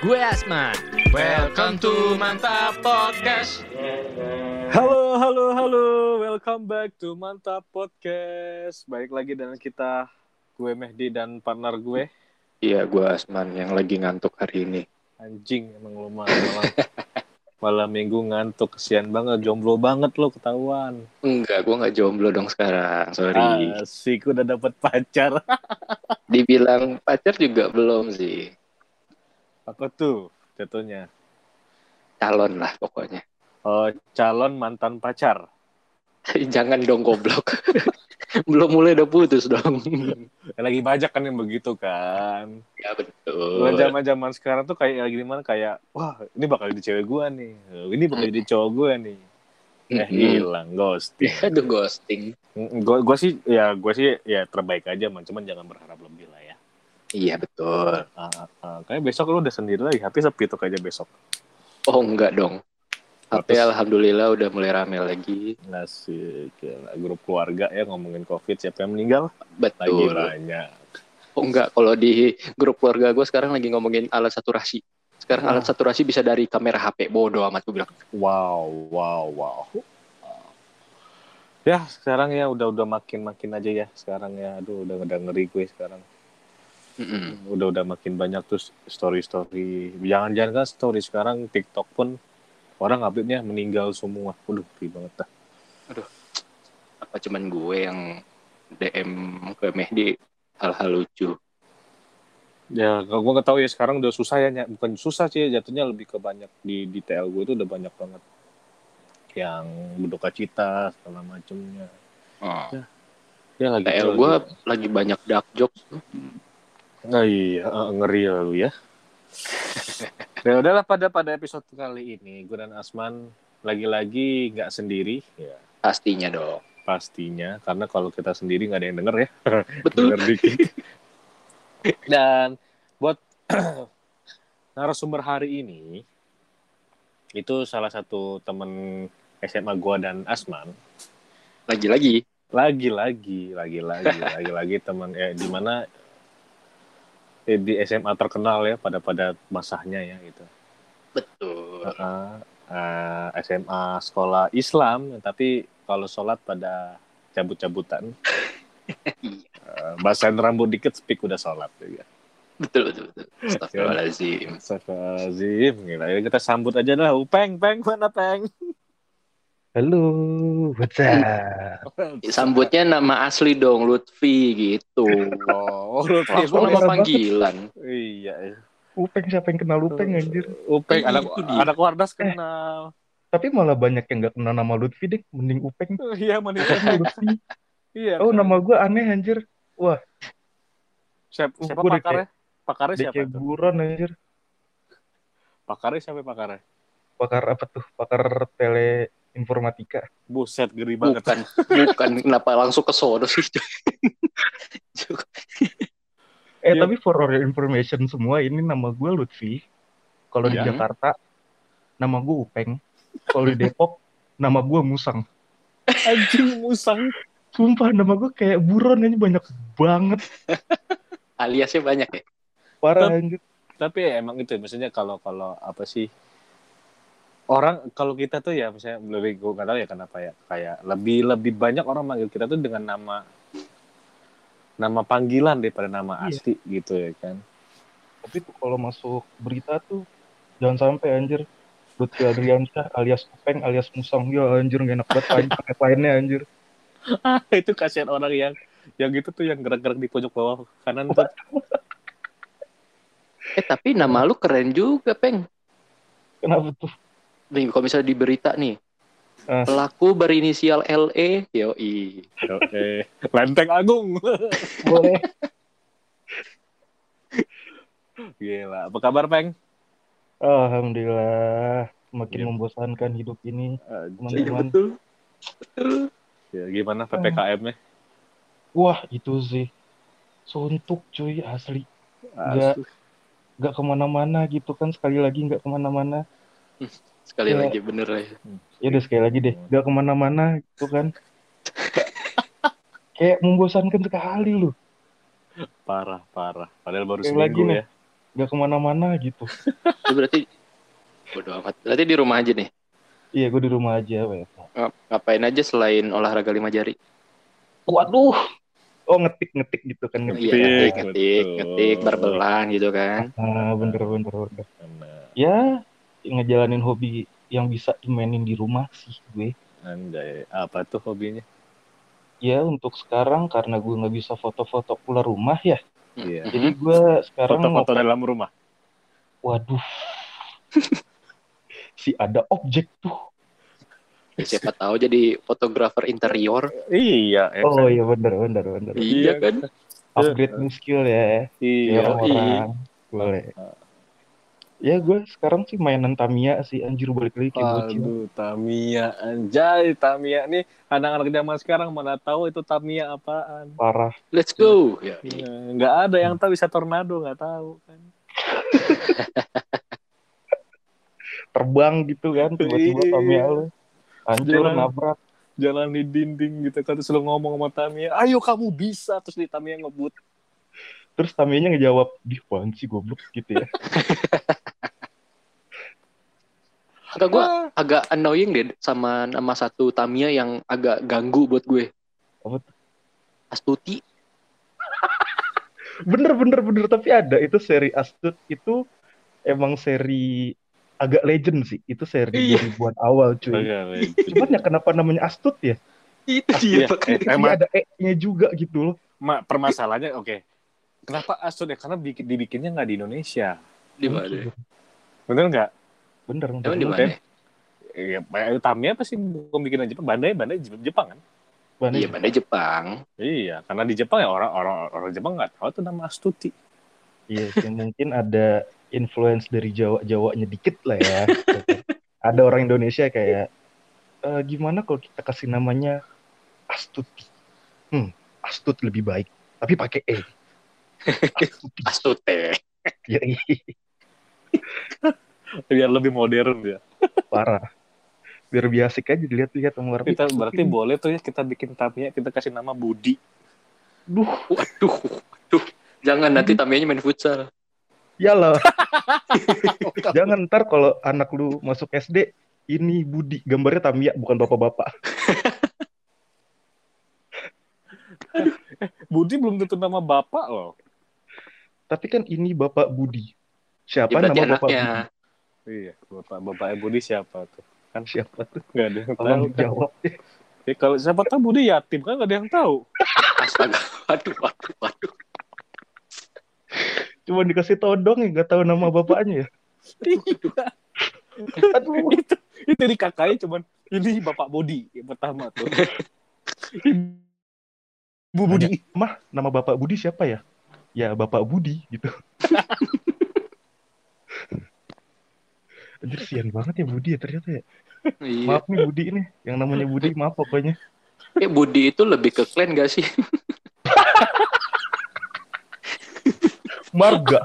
Gue Asman. Welcome to Mantap Podcast. Halo, halo, halo. Welcome back to Mantap Podcast. Baik lagi dengan kita, gue Mehdi dan partner gue. Iya, gue Asman yang lagi ngantuk hari ini. Anjing, emang lu mah malam, malam minggu ngantuk. Kesian banget, jomblo banget lo ketahuan. Enggak, gue nggak jomblo dong sekarang. Sorry. Asik, udah dapet pacar. Dibilang pacar juga belum sih. Apa tuh jatuhnya? Calon lah pokoknya. Oh, calon mantan pacar. Jangan dong goblok. belum mulai udah putus dong. Lagi banyak kan yang begitu kan. ya betul. zaman zaman sekarang tuh kayak lagi gimana kayak wah ini bakal jadi cewek gua nih, ini bakal jadi cowok gua nih. Eh Mm-mm. hilang ghosting. Aduh ghosting. Gue gue sih ya gue sih ya terbaik aja man, cuman jangan berharap lebih lah ya. Iya betul. Ah, ah, kayak besok lu udah sendiri lagi, HP sepi tuh kayaknya besok. Oh enggak dong. HP alhamdulillah udah mulai rame lagi. Ngasih grup keluarga ya ngomongin covid siapa yang meninggal lagi Betul. banyak. Oh enggak, kalau di grup keluarga gue sekarang lagi ngomongin alat saturasi. Sekarang Wah. alat saturasi bisa dari kamera HP. Bodoh amat gue bilang. Wow wow wow. Ya sekarang ya udah udah makin makin aja ya sekarang ya, aduh udah udah ngeri gue sekarang. Udah udah makin banyak tuh story story jangan-jangan kan story sekarang TikTok pun orang update-nya meninggal semua. Waduh ngeri banget dah. Apa cuman gue yang DM ke Mehdi? Hal-hal lucu. ya kalau gue nggak tahu ya sekarang udah susah ya bukan susah sih jatuhnya lebih ke banyak di di TL gue itu udah banyak banget. Yang berduka cita segala macemnya. Oh. ya. Lagi TL gue lagi banyak dark jokes. Nah, iya eh, ngeri ya lu ya ya udahlah pada pada episode kali ini gue dan Asman lagi-lagi nggak sendiri ya Pastinya dong. pastinya karena kalau kita sendiri nggak ada yang denger ya Betul. denger dikit dan buat narasumber hari ini itu salah satu temen SMA gua dan Asman Lagi-lagi. lagi-lagi lagi-lagi lagi-lagi teman eh di mana eh, di SMA terkenal ya pada pada masanya ya gitu Betul. Uh, uh, SMA sekolah Islam tapi kalau sholat pada cabut-cabutan uh, basahin rambut dikit speak udah sholat ya. Betul, betul, betul. Astagfirullahaladzim. Astagfirullahaladzim gila kita sambut aja lah upeng peng mana peng Halo, what's up? Sambutnya nama asli dong, Lutfi gitu. oh lu Langsung nama panggilan. iya iya. Upeng siapa yang kenal Upeng anjir? upeng Iya, anak anak Wardas kenal Tapi malah banyak yang gak kenal nama Lutfi deh, mending Upeng. iya mending Lutfi. iya Oh, nama gue aneh anjir. siapa, Oh, siapa udah pakarnya pakarnya siapa tuh buron anjir. pakarnya siapa pakarnya Pakar apa tuh? Pakar teleinformatika. buset geri banget Bukan, bukan. Kenapa langsung ke sono sih? Eh, Iya. tapi for your information semua, ini nama gue Lutfi. Kalau di Ya. Jakarta, nama gue Upeng. Kalau di Depok, nama gue Musang. anjing musang Sumpah, nama gue kayak buron aja banyak banget. Aliasnya banyak ya? Parah Tep- anjir. tapi ya, emang itu maksudnya kalau kalau apa sih orang kalau kita tuh ya misalnya lebih gue nggak tahu ya kenapa ya kayak lebih lebih banyak orang manggil kita tuh dengan nama nama panggilan daripada nama Iya. asli gitu ya kan Tapi tuh kalau masuk berita tuh jangan sampai anjir. Lutfi Adriansyah alias Upeng alias Musang. Ya anjir gak enak banget lain pakai lainnya anjir. itu kasihan orang yang yang gitu tuh yang gerak-gerak di pojok bawah kanan tuh Eh, tapi nama lu keren juga, Peng. Kenapa tuh? Nih, kalau misalnya di berita nih, Ah. pelaku berinisial LE, yoi. oke lenteng agung Boleh. gila apa kabar peng Alhamdulillah. Makin Iya. membosankan hidup ini. Teman-teman. betul. Betul. ya, gimana ppkm nya Wah itu sih. Suntuk cuy asli. Nggak, nggak ke mana-mana gitu kan. Sekali lagi nggak ke mana-mana. Sekali Ya. lagi bener ya. Ya udah sekali lagi deh. Nggak ke mana-mana gitu kan. Kayak membosankan sekali loh. parah parah padahal baru Yang seminggu lagi nih. ya nggak ke mana-mana gitu. Itu berarti bodo amat. Berarti di rumah aja nih. Iya, gue di rumah aja. Ngap- Ngapain aja selain olahraga lima jari? Waduh. Oh, ngetik-ngetik gitu kan. Ngetik. Iya, ngetik, betul. ngetik, ngetik, berbelan gitu kan. Ah, bener, bener, bener. Ya, ngejalanin hobi yang bisa dimainin di rumah sih gue. anjay, apa tuh hobinya? Ya, untuk sekarang karena gue nggak bisa foto-foto keluar rumah ya. Iya. Jadi gue sekarang Foto-foto ngoper- dalam rumah. Waduh. si ada objek tuh. Siapa tahu jadi fotografer interior. Iya, ya Oh kan? iya bener bener bener. Iya kan? Upgrade new skill ya. Iya. Orang. Boleh. Ya gue sekarang sih mainan Tamiya sih anjir balik lagi bocil. Aduh, Tamiya anjay, Tamiya nih anak-anak zaman sekarang mana tahu itu Tamiya apaan. Parah. Let's go. Ya, Ya, Nggak ada yang tahu bisa tornado, nggak tahu kan. Terbang gitu kan tiba-tiba Iya. Tamiya lu. Anjir Jalan. nabrak. Jalan di dinding gitu kan terus lu ngomong sama Tamiya, "Ayo kamu bisa." Terus di Tamiya ngebut. Terus Tamiyanya ngejawab, "Di apaan sih goblok?" gitu ya. Enggak gue Ah. agak annoying deh sama nama satu Tamiya yang agak ganggu buat gue. Astuti. Bener bener bener tapi ada itu seri Astut itu emang seri agak legend sih. Itu seri Iya. 2000-an awal cuy. Cuman ya kenapa namanya Astut ya? Itu Iya, dia eh, Iya emang ada E-nya juga gitu loh. Ma, permasalahannya oke. Kenapa Aston ya? Karena bikin, dibikinnya nggak di Indonesia. Di mana? Bener nggak? Bener. Emang di mana? Iya, Pak- Tamiya pasti bukan bikinan Jepang. Bandai, Bandai Jepang kan? Iya? Bandai Jepang. Iya, karena di Jepang ya orang orang orang Jepang nggak tahu tuh nama Astuti. Iya sih, mungkin ada influence dari Jawa Jawanya dikit lah ya. ada orang Indonesia kayak "Eh, gimana kalau kita kasih namanya Astuti? Hmm, Astut lebih baik, tapi pakai E. Astuti. Astute. Ya, iya, Biar lebih modern ya. parah. Biar biasa aja dilihat-lihat orang. Kita berarti boleh tuh ya kita bikin Tamiya kita kasih nama Budi. Duh, Waduh, waduh. Jangan nanti Tamiyanya main futsal. ya lah. Jangan ntar kalau anak lu masuk SD, ini Budi, gambarnya Tamiya bukan bapak-bapak. Budi belum tentu nama bapak loh. Tapi kan ini Bapak Budi. Ya, Siapa berarti nama Bapak anaknya. Budi? Iya, bapak bapaknya Budi siapa tuh? Kan siapa tuh? Nggak ada yang tahu. Kan? dijawab. Ya, kalau siapa tahu Budi yatim kan nggak ada yang tahu. Astaga. Waduh, waduh, waduh. Cuma dikasih todong ya nggak tahu nama bapaknya ya. Iya. Aduh. itu itu di kakaknya cuman ini bapak Budi yang pertama tuh. Bu Budi. Mah, nama Bapak Budi siapa ya? Ya, Bapak Budi gitu. Anjir, sian banget ya Budi ya ternyata ya. Iya. Maaf nih Budi ini, yang namanya Budi, maaf pokoknya. Eh, Budi itu lebih ke klan gak sih? Marga.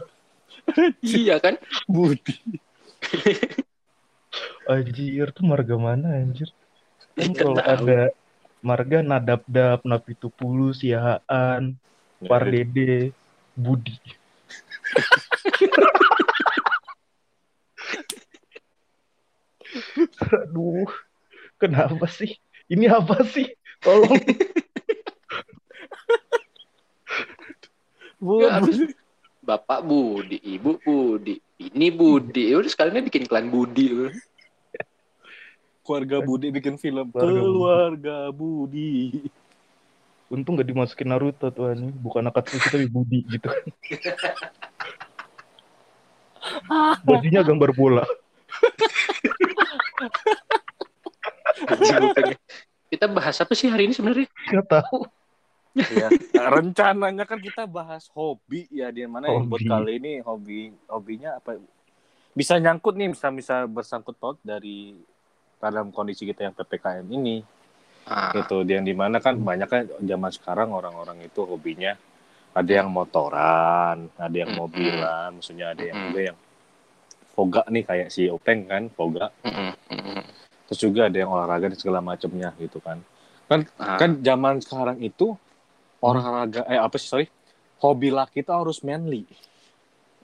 iya kan? Budi. Anjir, tuh marga mana anjir? Kan kalau ada marga Nadab-dab, Napitupulu, Siahaan, Pardede, Budi. Aduh, kenapa sih? Ini apa sih? Tolong. Budi. Aduh. Bapak Budi, Ibu Budi, ini Budi. Ya udah sekalian bikin klan Budi. Keluarga Budi bikin film Keluarga Budi. Keluarga Budi. Untung gak dimasukin Naruto tuh ini. Bukan Akatsuki tapi Budi gitu. Bajunya gambar bola. Kita bahas apa sih hari ini sebenarnya? Gak tahu. ya. Rencananya kan kita bahas hobi ya di mana yang buat kali ini hobi hobinya apa? Bisa nyangkut nih, bisa bisa bersangkut paut dari dalam kondisi kita yang ppkm ini. Ah, gitu yang di mana kan banyak kan zaman sekarang orang-orang itu hobinya ada yang motoran ada yang mobilan maksudnya ada yang juga yang foga nih kayak si Openg kan mm-mm. terus juga ada yang olahraga dan segala macamnya gitu kan. Kan Ah, kan zaman sekarang itu olahraga eh apa sih sorry. Hobi laki itu harus manly.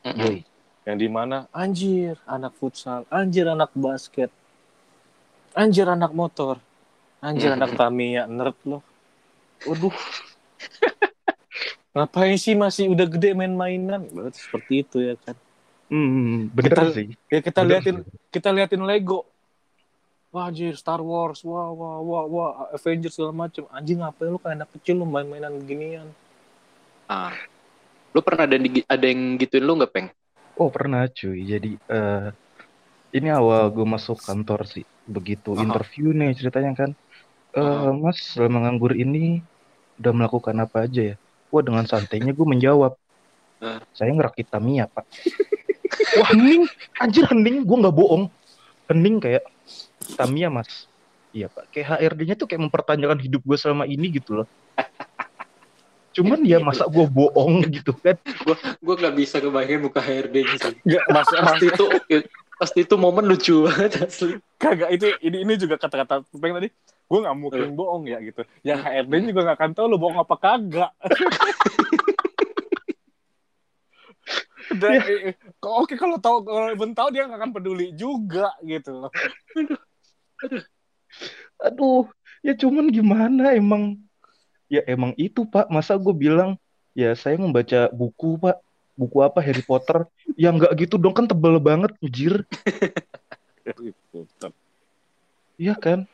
Mm-mm. yang di mana anjir anak futsal anjir anak basket anjir anak motor anjir anak Tamiya nerd loh waduh. Ngapain sih masih udah gede main-mainan? Berarti seperti itu ya kan Hmm, bener Kita- sih. ya kita Bener liatin sih. kita liatin Lego wah anjir Star Wars wah wah wah wah Avengers segala macem anjing ngapain lu kayak anak kecil lu main-mainan ginian Ah. Lu pernah ada, di- ada yang gituin lu nggak, Peng? Oh pernah cuy. Jadi eh ini awal gue masuk kantor sih. Begitu Aha. interview nih ceritanya kan. Eh Aha. Mas selama nganggur ini udah melakukan apa aja ya? Wah dengan santainya gue menjawab. Saya ngerakit Tamiya pak. Wah hening. Anjir hening. Gue nggak bohong. Hening kayak Tamiya mas. Iya pak. Kayak HRD-nya tuh kayak mempertanyakan hidup gue selama ini gitu loh. Cuman ya masa gue bohong gitu kan. Gue nggak bisa kebayangin muka HRD-nya sih. Nggak, mas, Pasti itu, pasti itu momen lucu banget asli. kagak itu ini ini juga kata-kata Peng tadi gue nggak mungkin bohong ya gitu yang HRD juga nggak akan tahu lu bohong apa kagak Dan, eh, oke kalau tahu kalau Ben tahu dia nggak akan peduli juga gitu loh Aduh, ya cuman gimana emang ya emang itu Pak. Masa gue bilang ya saya membaca buku Pak. Buku apa Harry Potter? Ya nggak gitu dong kan tebel banget anjir. Iya kan?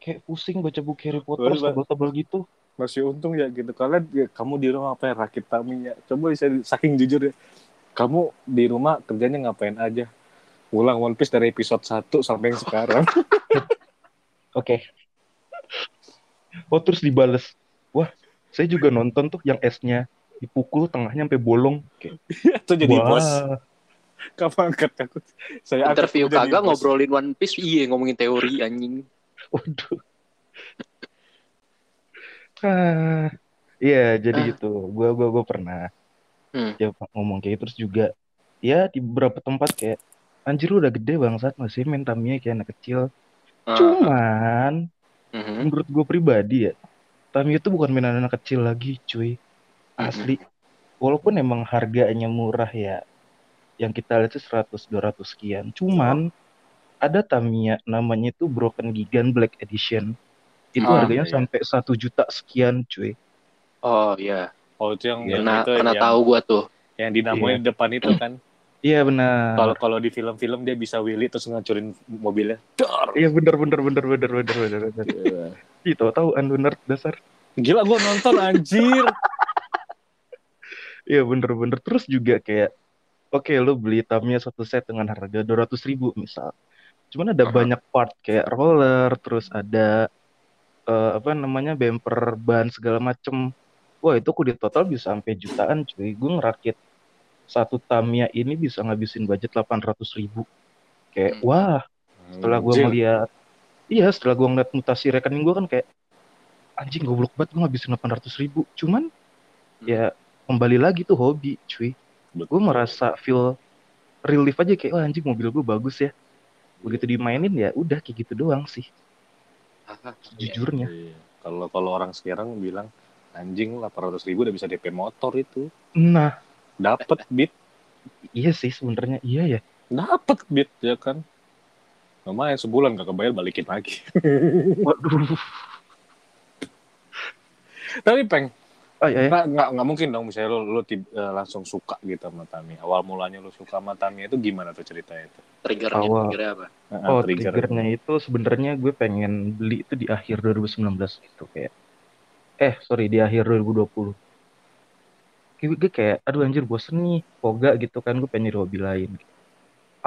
Kayak pusing baca buku Harry Potter tebel-tebel gitu. Masih untung ya gitu kalian ya, kamu di rumah apa ya rakit Tamiya coba bisa saking jujur ya kamu di rumah kerjanya ngapain aja ulang One Piece dari episode 1 sampai yang sekarang Oke. Oh terus dibales. Wah, saya juga nonton tuh yang S-nya dipukul tengahnya sampai bolong. Kayak, itu jadi wah. bos kamu angkat aku saya Interview kagak ngobrolin One Piece, iya ngomongin teori anjing. Waduh. Ah, iya jadi Ah. itu. Gua gua gua pernah Hmm. ya ngomong kayak gitu. terus juga ya di beberapa tempat kayak anjir lu udah gede bangsat masih main Tamiya kayak anak kecil. Ah, Cuman mhm. menurut gue pribadi ya Tamiya itu bukan mainan anak kecil lagi cuy. Asli. Walaupun emang harganya murah ya. Yang kita lihat sih 100 200 sekian. Cuman ada Tamiya namanya itu Broken Gigan Black Edition. Itu Oh, harganya iya. sampai satu juta sekian cuy. Oh iya, oh itu yang yang pernah itu pernah yang, tahu gua tuh. yang dinamonya di depan itu kan Iya benar. kalau kalau di film-film dia bisa Willy terus ngancurin mobilnya Dar! Iya benar benar benar benar benar benar benar. Ih tahu tahu anu nerd dasar. gila gua nonton anjir Iya bener bener terus juga kayak oke lu beli Tamiya satu set dengan harga 200 ribu misal. Cuman ada Aha. banyak part kayak roller terus ada eh, apa namanya bumper ban segala macem. Wah itu aku di total bisa sampai jutaan cuy. Gue ngerakit satu Tamiya ini bisa ngabisin budget 800 ribu. Kayak Hmm. wah setelah gue ngeliat iya setelah gue ngeliat mutasi rekening gue kan kayak anjing goblok banget gue ngabisin 800 ribu cuman ya kembali lagi tuh hobi cuy gue merasa feel relief aja kayak wah anjing mobil gue bagus ya begitu dimainin ya udah kayak gitu doang sih jujurnya Iya. Kalau kalau orang sekarang bilang anjing 800 ribu udah bisa DP motor itu. nah Dapat beat, iya sih sebenarnya iya ya dapat beat ya kan. Lumayan sebulan gak kebayar balikin lagi. waduh Tapi peng, ah, ya, ya. nggak nggak nggak mungkin dong misalnya lo lo tib- eh, langsung suka gitu sama Tami. Awal mulanya lo suka sama Tami itu gimana tuh ceritanya itu? Triggernya, Awal. triggernya apa? Oh trigger. triggernya itu sebenarnya gue pengen beli itu di akhir 2019 gitu kayak eh sorry di akhir 2020 Kayak gue kayak aduh anjir bosen nih poga gitu kan gue pengen nyari hobi lain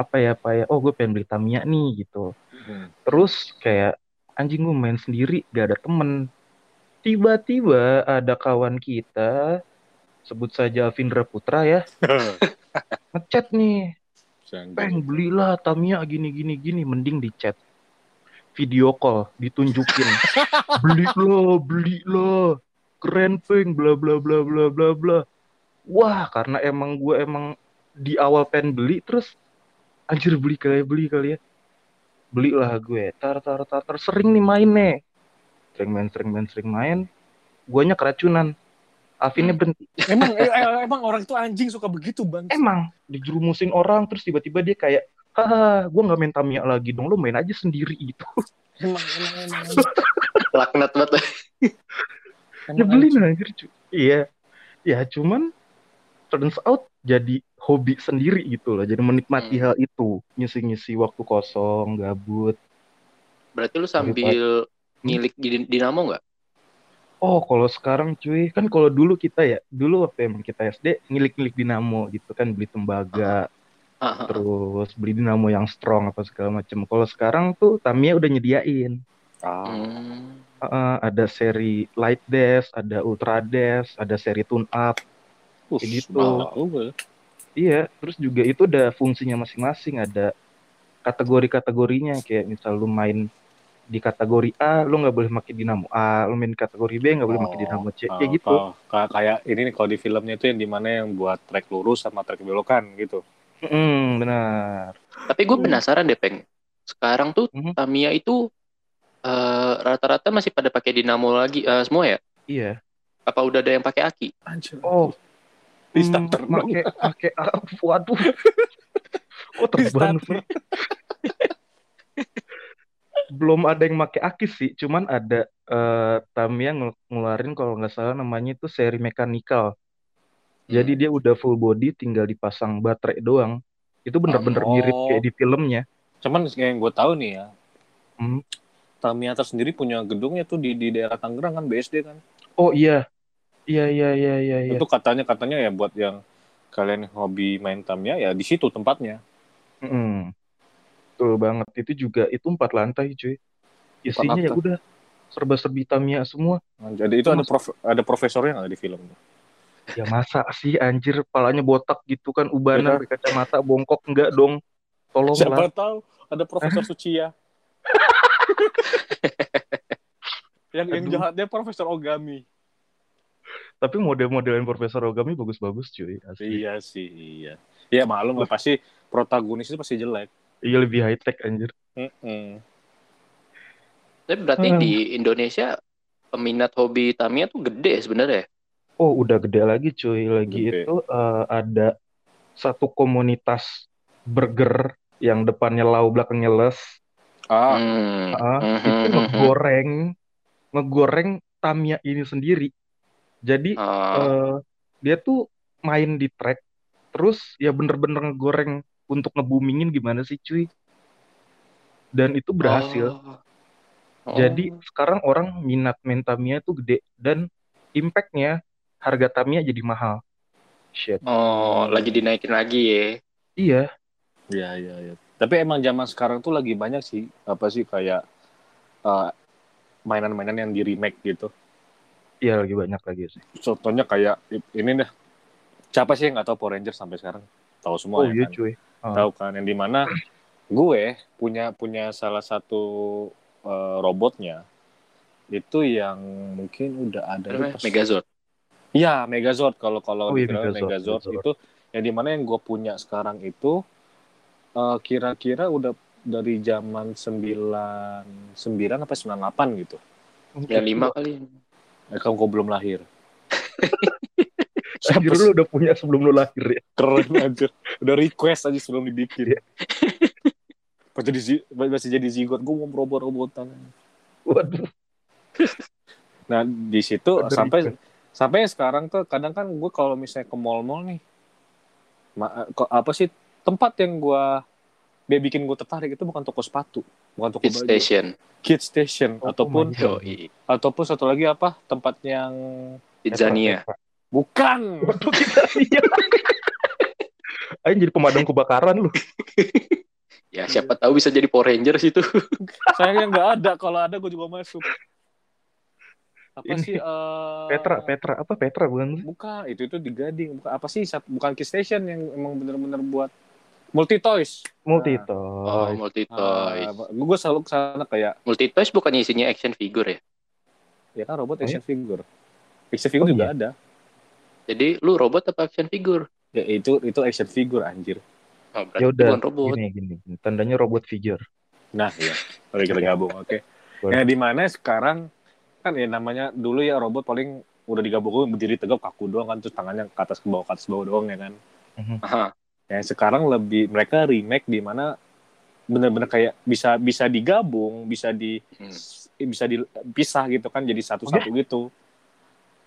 apa ya apa ya oh gue pengen beli Tamiya nih gitu Hmm. Terus kayak anjing gue main sendiri gak ada temen. Tiba-tiba ada kawan kita, sebut saja Alvindra Putra ya, ngechat nih, peng belilah Tamiya gini gini gini, mending di chat. Video call, ditunjukin. beli lo, beli lo. Keren peng, bla bla bla bla bla bla. Wah, karena emang gue emang di awal pengen beli, terus anjir beli kali ya, beli kali ya belilah gue tar tar tar tar sering nih main nih sering main sering main sering main guanya keracunan Alvinnya Hmm. berhenti. Emang eh, eh, emang orang itu anjing suka begitu bang. Emang dijerumusin orang terus tiba-tiba dia kayak ah gue nggak main Tamiya lagi dong lo main aja sendiri gitu Emang emang emang. Laknat banget. nyebelin anjir cu. iya ya cuman turns out jadi hobi sendiri gitu loh jadi menikmati Hmm. hal itu ngisi-ngisi waktu kosong gabut Berarti lu sambil ngilik di Dinamo nggak? oh kalau sekarang cuy kan kalau dulu kita ya dulu waktu emang kita SD ngilik-ngilik dinamo gitu kan beli tembaga ah, ah. terus beli dinamo yang strong apa segala macam kalau sekarang tuh Tamiya udah nyediain Ah. Hmm. Uh, ada seri light dash ada ultra dash ada seri tune up Uh, Kayak gitu. juga. Iya, terus juga itu ada fungsinya masing-masing, ada kategori-kategorinya kayak misal lu main di kategori A, lu nggak boleh pakai dinamo A, lu main di kategori B nggak boleh pakai dinamo C, Oh, kayak gitu. kalau- kayak kayak ini nih kalau di filmnya itu yang di mana yang buat trek lurus sama trek belokan gitu. Hmm, benar. Tapi gue penasaran deh, Peng. Sekarang tuh Mhm. Tamiya itu eh, rata-rata masih pada pakai dinamo lagi eh, semua ya? Iya. Apa udah ada yang pakai aki? Anjir. Oh, Di hmm, starter dong. pakai pakai waduh. Kok Di terbang? Belum ada yang pakai aki sih, cuman ada eh, Tamiya ngel- ngeluarin kalau nggak salah namanya itu seri mekanikal. Jadi Hmm. dia udah full body tinggal dipasang baterai doang. Itu bener-bener Oh. mirip kayak di filmnya. Cuman yang gue tahu nih ya, Hmm. Tamiya sendiri punya gedungnya tuh di di daerah Tangerang kan BSD kan. Oh iya. Iya iya iya iya iya. Itu katanya katanya ya buat yang kalian hobi main Tamiya ya di situ tempatnya. Mm-mm. Betul banget. Itu juga itu empat lantai, cuy. Isinya ya udah serba-serbi Tamiya semua. Nah, jadi itu ada prof, ada profesornya nggak di film? Ya masa sih anjir palanya botak gitu kan ubanan Iya. pakai kacamata bongkok enggak dong. Tolong Siapa lah. tahu ada Profesor Sucia. yang yang Aduh. jahatnya Profesor Ogami. Tapi model-modelan Profesor Ogami bagus-bagus, cuy. Asli. Iya sih, iya. Ya malum lah pasti protagonis itu pasti jelek. Iya lebih high tech anjir. Mm-mm. Tapi berarti Hmm. di Indonesia peminat hobi Tamiya tuh gede sebenarnya. Oh, udah gede lagi cuy. Lagi Gede. itu eh, ada satu komunitas burger yang depannya lau belakangnya les. Ah, Hmm. Ah, Mhm, itu mhm. ngegoreng ngegoreng Tamiya ini sendiri. Jadi Ah, eh, dia tuh main di track terus ya bener-bener ngegoreng untuk ngebumingin gimana sih cuy. Dan itu berhasil. oh. Oh. Jadi sekarang orang minat main Tamiya itu gede dan impact-nya harga Tamiya jadi mahal. Shit. Oh, lagi dinaikin lagi ya. Iya, iya iya iya. Tapi emang zaman sekarang tuh lagi banyak sih apa sih kayak eh, mainan-mainan yang di remake gitu. iya lagi banyak lagi sih. Contohnya kayak ini deh. Siapa sih yang nggak tahu Power Rangers sampai sekarang? Tahu semua Oh ya iya kan? cuy. Ah. tahu kan yang di mana gue punya punya salah satu eh, robotnya itu yang mungkin udah ada pas- Megazord. Iya Megazord kalau kalau Oh, iya, Megazord, Megazord, Megazord. itu yang di mana yang gue punya sekarang itu eh, kira-kira udah dari zaman 99 apa 98 gitu. Ya lima kali. Eh, kamu kok belum lahir. Anjir lu udah punya sebelum lu lahir ya. Keren aja. Udah request aja sebelum dibikin. Iya. Pas jadi zi- masih jadi zigot, gue mau robot-robotan. Waduh. Nah di situ Ada sampai request. sampai sekarang tuh kadang kan gue kalau misalnya ke mall-mall nih, ma- kok apa sih tempat yang gue dia bikin gue tertarik itu bukan toko sepatu, bukan toko baju, Station. kid station Oh, ataupun. Yoi. ataupun satu lagi apa tempat yang Pizzania. Petra, Petra. bukan Waduh kita iya. Ayo jadi pemadam kebakaran lu. Ya siapa tahu bisa jadi Power Rangers itu. sayangnya nggak ada kalau ada gue juga masuk apa Ini, sih eh, Petra, Petra apa Petra bukan bukan itu itu di Gading bukan apa sih bukan kid station yang emang bener-bener buat multi toys Multi Oh, toys. multi toys. gue selalu ke sana kayak Multi toys bukannya isinya action figure ya? ya kan robot Oh, action figure action figure Oh, juga iya. ada Jadi lu robot apa action figure? ya itu itu action figure anjir Oh, berarti Ya udah, bukan robot. gini, gini, gini. Tandanya robot figure. nah ya mari kita gabung oke Boleh. ya di mana sekarang kan ya namanya dulu ya robot paling udah digabungin berdiri tegak kaku doang kan terus tangannya ke atas ke bawah ke atas ke bawah doang ya kan Aha. yang sekarang lebih mereka remake di mana bener-bener kayak bisa bisa digabung bisa di Hmm. bisa dipisah gitu kan jadi satu-satu gitu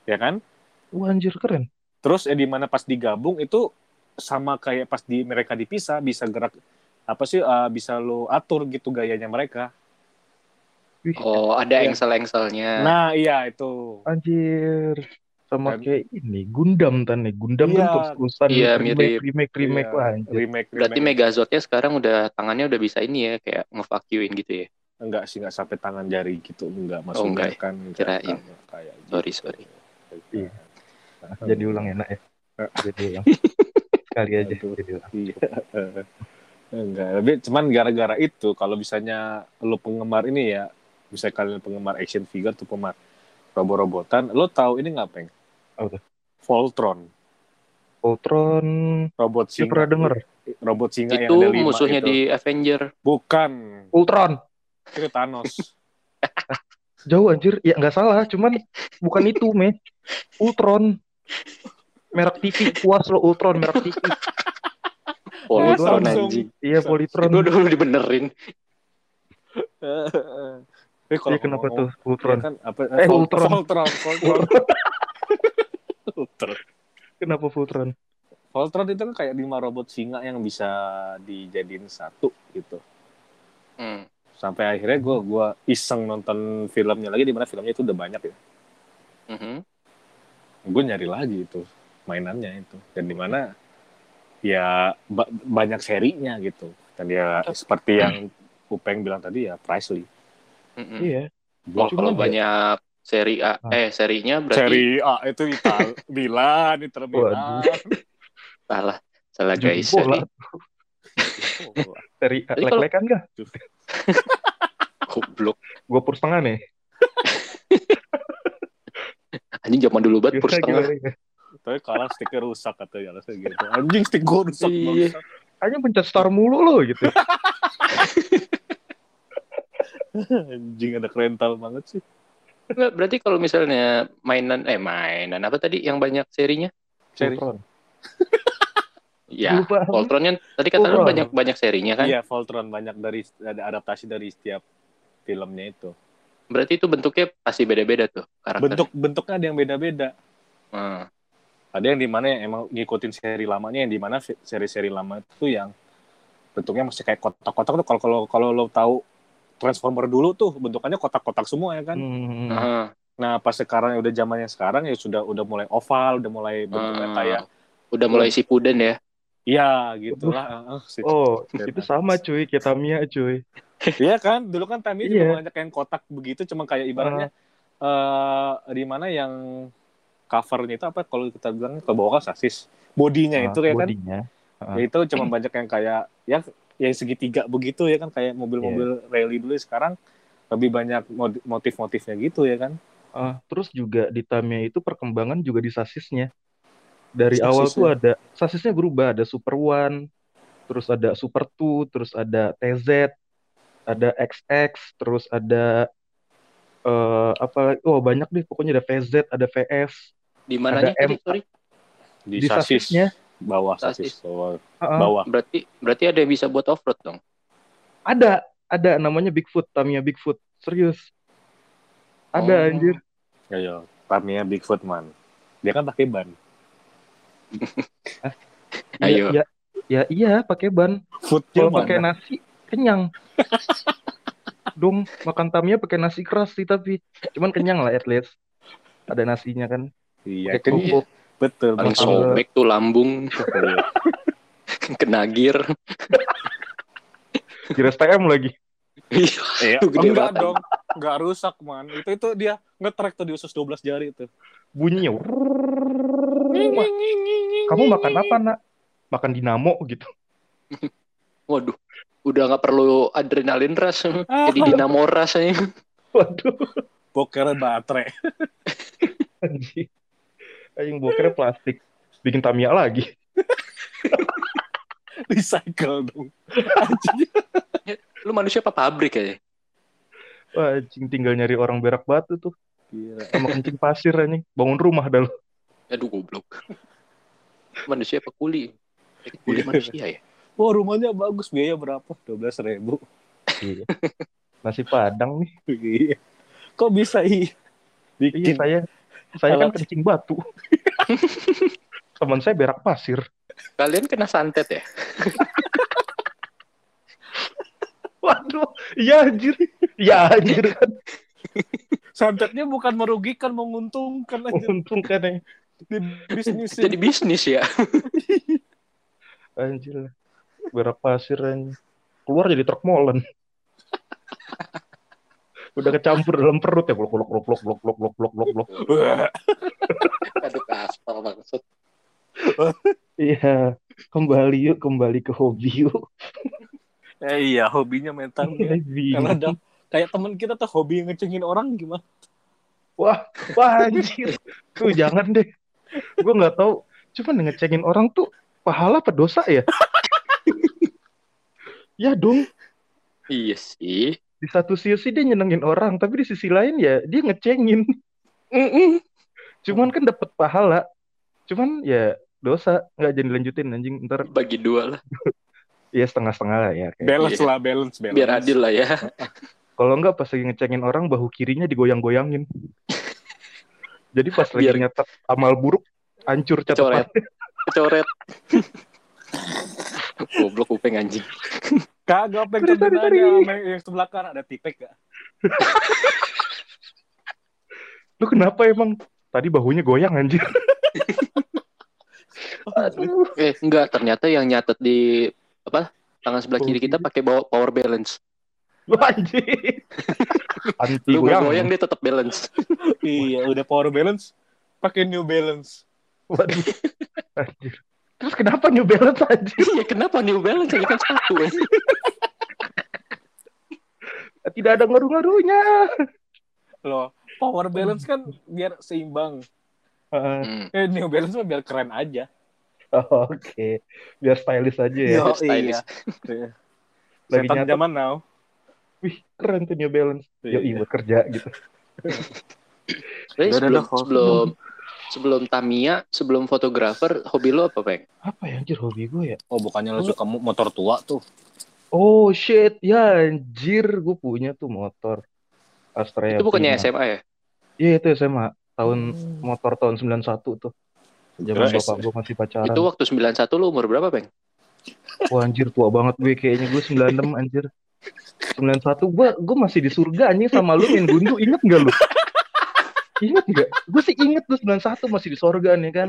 ya kan Wah anjir keren. terus eh, di mana pas digabung itu sama kayak pas di mereka dipisah bisa gerak apa sih eh, bisa lo atur gitu gayanya mereka Oh, ada Iya. engsel-engselnya. nah iya itu anjir. Sama Dan- kayak ini Gundam kan nih. Gundam Iya. kan terus-terusan Iya, remake, mirip. remake remake Iya, anjir. remake Berarti remake. Megazord-nya sekarang udah tangannya udah bisa ini ya, kayak ngevacuuin gitu ya. enggak sih enggak sampai tangan jari gitu enggak Oh, maksudnya enggak ya? kan Kirain. kayak- kayak gitu. Sorry, sorry. Iya. Jadi ulang enak ya. Jadi ulang. Sekali aja Aduh. jadi ulang. Iya. Enggak, tapi cuman gara-gara itu kalau misalnya lo penggemar ini ya, bisa kalian penggemar action figure tuh penggemar robot-robotan, lo tahu ini nggak peng? Apa? Voltron, Voltron robot singa. pernah denger. Robot singa yang Itu ada lima musuhnya itu. di Avenger. Bukan, Ultron. itu Thanos. Jauh anjir. Ya nggak salah, cuman bukan itu, me. Ultron. Merek TV puas lo Ultron merek TV. Samsung. anjing. Iya Politron. Itu udah dibenerin. Eh, kalau Iya kenapa ngomong- tuh Ultron? ya kan apa Eh, Ultron. Voltron, Voltron. Ultron. Kenapa Voltron? Voltron itu kan kayak lima robot singa yang bisa dijadiin satu gitu. Hmm. Sampai akhirnya gue gua iseng nonton filmnya lagi di mana filmnya itu udah banyak ya. Mhm. Gue nyari lagi itu mainannya itu dan di mana ya ba- banyak serinya gitu. Dan ya seperti yang Upeng bilang tadi ya Presley. Mhm. Iya. Oh, kalau ya- banyak seri A, Ah. eh serinya berarti Seri A itu Ital Milan, Inter Milan. salah, salah guys. Dari Jadi kalau- lek-lekan gak? Goblok. Gue pur setengah nih. Anjing zaman dulu banget pur setengah. gila. Tapi kalah stiker rusak katanya alasan gitu. Anjing stick gue rusak Iya. Hanya pencet star mulu lo gitu. Anjing ada kerental banget sih. Enggak, berarti kalau misalnya mainan eh mainan apa tadi yang banyak serinya? Seri. Voltron. Ya, Lupa. Voltronnya tadi kata lu banyak banyak serinya kan? Iya, Voltron banyak dari ada adaptasi dari setiap filmnya itu. Berarti itu bentuknya pasti beda-beda tuh karakter. Bentuk bentuknya ada yang beda-beda. Hmm. Ada yang di mana yang emang ngikutin seri lamanya, yang di mana fi- seri-seri lama itu yang bentuknya masih kayak kotak-kotak tuh. Kalau kalau kalau lo tahu Transformer dulu tuh bentukannya kotak-kotak semua ya kan. Hmm. Aha. Nah pas sekarang udah zamannya sekarang ya sudah udah mulai oval, udah mulai bentuknya Hmm. kayak udah mulai si puden ya. Iya gitulah. Heeh, sih. Oh, Iya, itu sama cuy, kayak Tamiya cuy. Iya kan, dulu kan Tamiya juga banyak yang kotak begitu, cuma kayak ibaratnya eh di mana yang covernya itu apa? Kalau kita bilang ke bawah kan sasis, bodinya Ah, itu ya kan, bodinya. Ah. ya itu cuma banyak yang kayak ya yang segitiga begitu ya kan, kayak mobil-mobil Iya. rally dulu sekarang lebih banyak motif-motifnya gitu ya kan. Ah, terus juga di Tamiya itu perkembangan juga di sasisnya. Dari Sasisnya. awal tuh ada sasisnya berubah, ada Super One, terus ada Super Two, terus ada TZ, ada XX, terus ada eh apa? Oh banyak deh, pokoknya ada VZ, ada VS. Di mananya Ada M- sorry? Di, Di sasis, sasisnya. bawah Sasis. sasis, bawah, Ah, ah. bawah. Berarti berarti ada yang bisa buat off-road dong. Ada, ada namanya Bigfoot, Tamiya Bigfoot. Serius. Ada Oh. anjir. Ya, ya. Tamiya Bigfoot man. Dia kan pakai ban. Ayo. Ya, ya, ya iya pakai ban. Footnya Kalau pakai mana? nasi kenyang. Dong makan Tamiya pakai nasi keras sih tapi cuman kenyang lah at least. Ada nasinya kan. Iya, kan. kerupuk. betul. Paling betul. sobek tuh lambung Iya. kena gear. Kira STM lagi. Iya, Itu gede enggak banget. dong. Enggak rusak, man. Itu itu dia ngetrek tuh di usus 12 jari itu. Bunyinya. Kamu makan apa nak? Makan dinamo gitu. Waduh, udah nggak perlu adrenalin rush, jadi dinamo rush aja. Waduh. Bokernya baterai. Anjing. Aing bokernya plastik. Bikin Tamiya lagi. Recycle dong. Anjing. Lu manusia apa pabrik aja? Wah, anjing tinggal nyari orang berak batu tuh. Gila. sama kencing pasir anjing. Bangun rumah dah lu. Aduh goblok. manusia apa kuli? Kuli manusia ya? Wah rumahnya bagus biaya berapa? Dua belas ribu. Iya. Nasi padang nih. Iya. Kok bisa iya? Iya, Bikin saya saya kan kencing batu. Teman saya berak pasir. Kalian kena santet ya? Waduh, iya anjir. Iya anjir kan. santetnya bukan merugikan, menguntungkan aja Untung kan ya. di bisnis. Jadi bisnis ya? Anjir. Berak pasir anjir. Keluar jadi truk molen. Udah kecampur dalam perut ya. Blok, blok, blok, blok, blok, blok, blok, blok, blok, blok. Aduh aspal maksud. Iya. Kembali yuk, kembali ke hobi yuk. eh, iya, hobinya main tangga. Kalau ada kayak teman kita tuh hobi ngecengin orang gimana? Wah, wah anjir. Tuh jangan deh. Gue nggak tahu. Cuman ngecengin orang tuh pahala apa dosa ya? Ya dong. Iya sih. Di satu sisi dia nyenengin orang, tapi di sisi lain ya dia ngecengin. Mm-mm. Cuman kan dapat pahala. Cuman ya dosa nggak jadi lanjutin anjing ntar Bagi dua lah. ya setengah-setengah lah ya kayak. Balance Iya. lah, balance, balance. Biar adil lah ya. kalau nggak pas lagi ngecengin orang bahu kirinya digoyang-goyangin jadi pas lagi Biar- nyatet amal buruk hancur Coret. catatannya Coret. Goblok upeng anjing. Kagak kerjaan sorry. sama yang sebelah kanan ada tipek gak? lu kenapa emang tadi bahunya goyang anjir Aduh. Eh enggak, ternyata yang nyatet di apa? Tangan sebelah kiri kita pakai bawa power balance. lu anjir anti Lu goyang goyang dia tetap balance. iya, udah power balance, pakai New Balance. waduh anjir terus kenapa New Balance anjir Iya, kenapa New Balance ini kan satu ya? tidak ada ngaruh-ngaruhnya Loh, power balance kan biar seimbang. Heeh. Hmm. Eh, New Balance mah biar keren aja. Oh, oke biar stylish aja ya Yo, stylish. iya. Lagi Setan zaman now. wih keren tuh New Balance Iya. Yoi buat kerja gitu Udah, sebelum, sebelum sebelum Tamia, sebelum fotografer, hobi lo apa, Peng? apa ya anjir hobi gue ya Oh, bukannya lu suka mo- motor tua tuh. Oh shit, ya anjir, gue punya tuh motor Astrea. Itu bukannya. SMA ya? Iya itu SMA, tahun motor tahun 91 tuh. Zaman Terus? bapak gue masih pacaran. Itu waktu 91 lo umur berapa, Peng? Wah anjir tua banget gue kayaknya gue 96 anjir. 91 gue gue masih di surga anjing sama lu main gundu inget gak lu? Ingat gak? Gue sih inget tuh 91 masih di surga nih kan.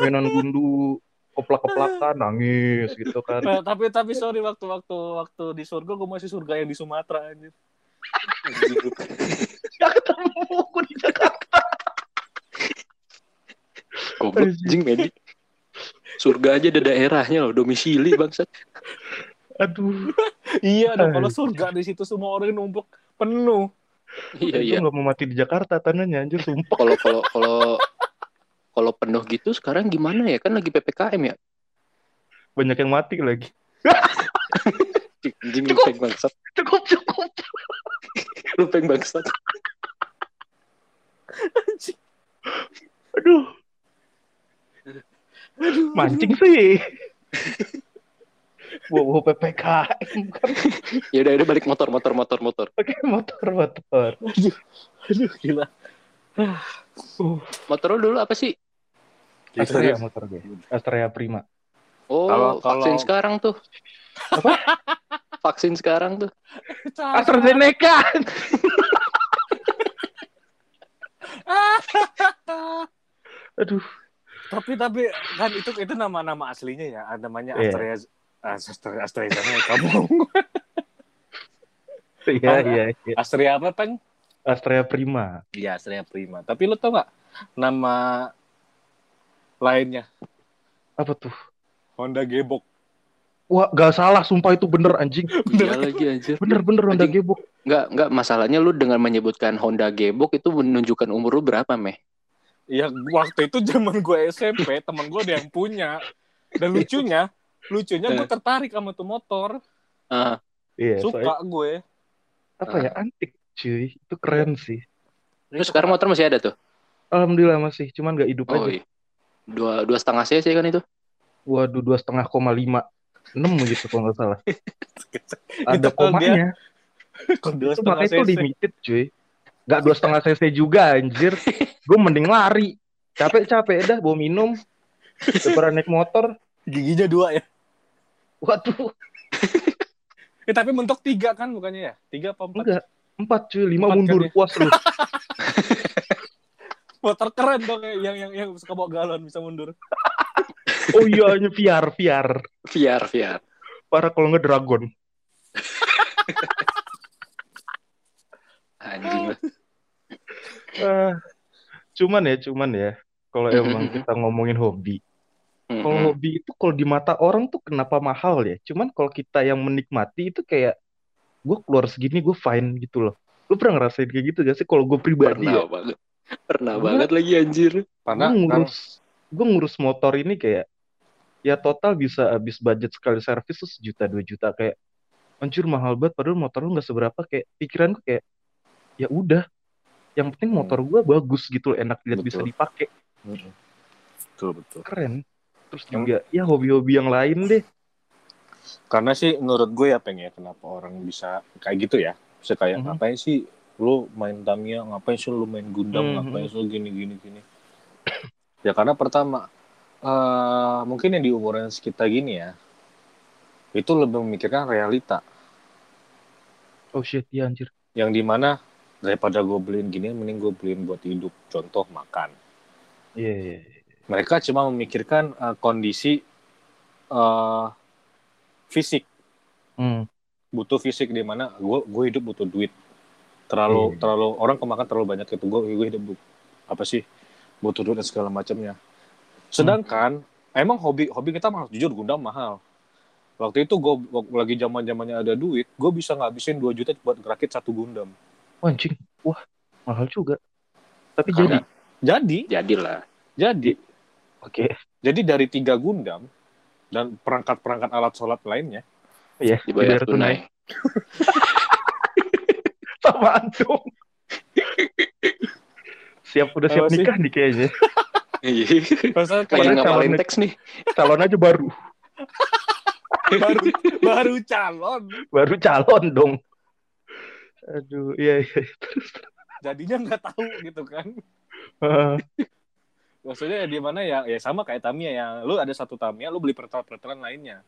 Mainan gundu keplak-keplakan nangis gitu kan. Eh, tapi tapi sorry waktu waktu waktu di surga gue masih surga yang di Sumatera anjir. Gak ketemu gue di Jakarta. Goblok, jing Medi. Surga aja ada daerahnya loh, domisili bangsat. Aduh. iya dong kalau surga di situ semua orang numpuk penuh. Iya, iya. gak mau mati di Jakarta tanahnya anjir sumpah. Kalau kalau kalau kalau penuh gitu sekarang gimana ya? Kan lagi PPKM ya. Banyak yang mati lagi. Anjing Cukup. peng bangsat. Cukup cukup. Lu peng bangsat. Aduh. Mancing sih. Wow, PPKM kan Ya udah udah balik motor motor motor motor. pakai motor motor. Aduh gila. Uh, Motor lu dulu apa sih? Astrea motor gue. Astrea Prima. Oh, Kalau- kalau- vaksin sekarang tuh. Apa? vaksin sekarang tuh. AstraZeneca. Aduh. tapi tapi kan itu itu nama-nama aslinya ya, namanya Iya. Astrea Astrea AstraZeneca. Iya Oh, iya iya. Astrea apa, Peng? Astrea Prima. Iya, Astrea Prima. Tapi lu tau gak nama lainnya? Apa tuh? Honda Gebok. Wah, gak salah, sumpah itu bener anjing. Iya lagi anjir. Bener bener Honda Anjing. Gebok. Enggak, enggak masalahnya lu dengan menyebutkan Honda Gebok itu menunjukkan umur lu berapa, Meh? Ya waktu itu zaman gue SMP, temen gue ada yang punya. Dan lucunya, lucunya gue tertarik sama tuh motor. Ah, Iya, Suka soalnya- gue. apa ya antik cuy. Itu keren sih. Terus sekarang motor masih ada tuh? Alhamdulillah masih, cuman nggak hidup Oh aja. iya. Dua dua setengah cc kan itu? Waduh, dua setengah koma lima enam gitu kalau nggak salah. Ada komanya. Itu makanya itu limited cuy. Gak dua setengah cc juga anjir. Gue mending lari. Capek-capek dah bawa minum. Daripada naik motor. Giginya dua ya. Waduh, Eh, tapi mentok tiga kan bukannya ya? Tiga apa empat? enggak. Empat cuy, lima Empat kan mundur. ya? Puas lu. Motor keren dong yang yang yang suka bawa galon bisa mundur. Oh iya, ini VR, VR. VR, VR. Para kalau nggak dragon. Anjing. Ah, cuman ya, cuman ya. Kalau emang kita ngomongin hobi. Kalau hobi itu kalau di mata orang tuh kenapa mahal ya? Cuman kalau kita yang menikmati itu kayak gue keluar segini gue fine gitu loh. Lu pernah ngerasain kayak gitu gak sih? Kalau gue pribadi Pernah ya, banget. Pernah Gua- banget lagi anjir. Karena gue ngurus gue ngurus motor ini kayak ya total bisa habis budget sekali servis tuh sejuta dua juta kayak anjir mahal banget padahal motor lu nggak seberapa kayak pikiran gue kayak ya udah yang penting motor gue bagus gitu loh, enak dilihat bisa dipakai betul betul. keren terus Yang- juga ya hobi-hobi yang lain deh Karena sih menurut gue ya pengen kenapa orang bisa kayak gitu ya. Bisa kayak Mhm. ngapain sih lu main Tamiya, ngapain sih lu main Gundam, Mhm. ngapain sih lu gini gini gini. ya karena pertama eh mungkin yang di umuran kita gini ya itu lebih memikirkan realita oh shit ya anjir yang di mana daripada gue beliin gini mending gue beliin buat hidup contoh makan iya iya iya. Mereka cuma memikirkan eh, kondisi eh fisik. Hmm. butuh fisik di mana gue gue hidup butuh duit. Terlalu Iya. terlalu orang kemakan terlalu banyak itu gue gue hidup apa sih butuh duit dan segala macamnya. Sedangkan emang hobi hobi kita mahal jujur Gundam mahal. Waktu itu gue lagi zaman zamannya ada duit gue bisa ngabisin 2 juta buat ngerakit satu Gundam. Oh, anjing. Wah mahal juga. Tapi Ada. jadi? Jadi. Jadilah. jadi oke jadi dari tiga Gundam dan perangkat-perangkat alat sholat lainnya Iya, Dibayar tunai. Sama dong. siap udah siap nikah nih kayaknya. Iya. Kayak ngapalin calon- teks nih. Calon aja baru. baru baru calon Baru calon dong. Aduh, iya iya. jadinya nggak tahu gitu kan. Maksudnya di mana ya ya sama kayak Tamiya ya lu ada satu Tamiya lu beli pertalite-pertalite lainnya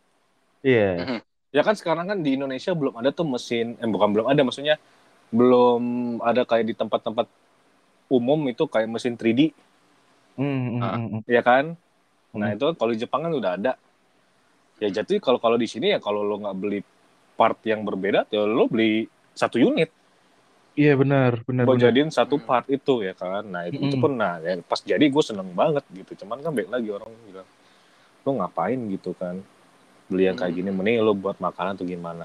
Iya. ya kan sekarang kan di Indonesia belum ada tuh mesin eh bukan belum ada maksudnya belum ada kayak di tempat-tempat umum itu kayak mesin 3D Hmm, hmm, Ah. hmm, hmm. ya kan nah Hmm. itu kalau di Jepang kan udah ada ya jadi kalau kalau di sini ya kalau lo nggak beli part yang berbeda ya lo beli satu unit Iya benar, benar. benar. jadiin satu Hmm. part itu ya kan nah itu, itu Mm-mm. pun nah ya, pas jadi gue seneng banget gitu cuman kan baik lagi orang bilang lo ngapain gitu kan beli yang kayak Hmm. gini mending lo buat makanan atau gimana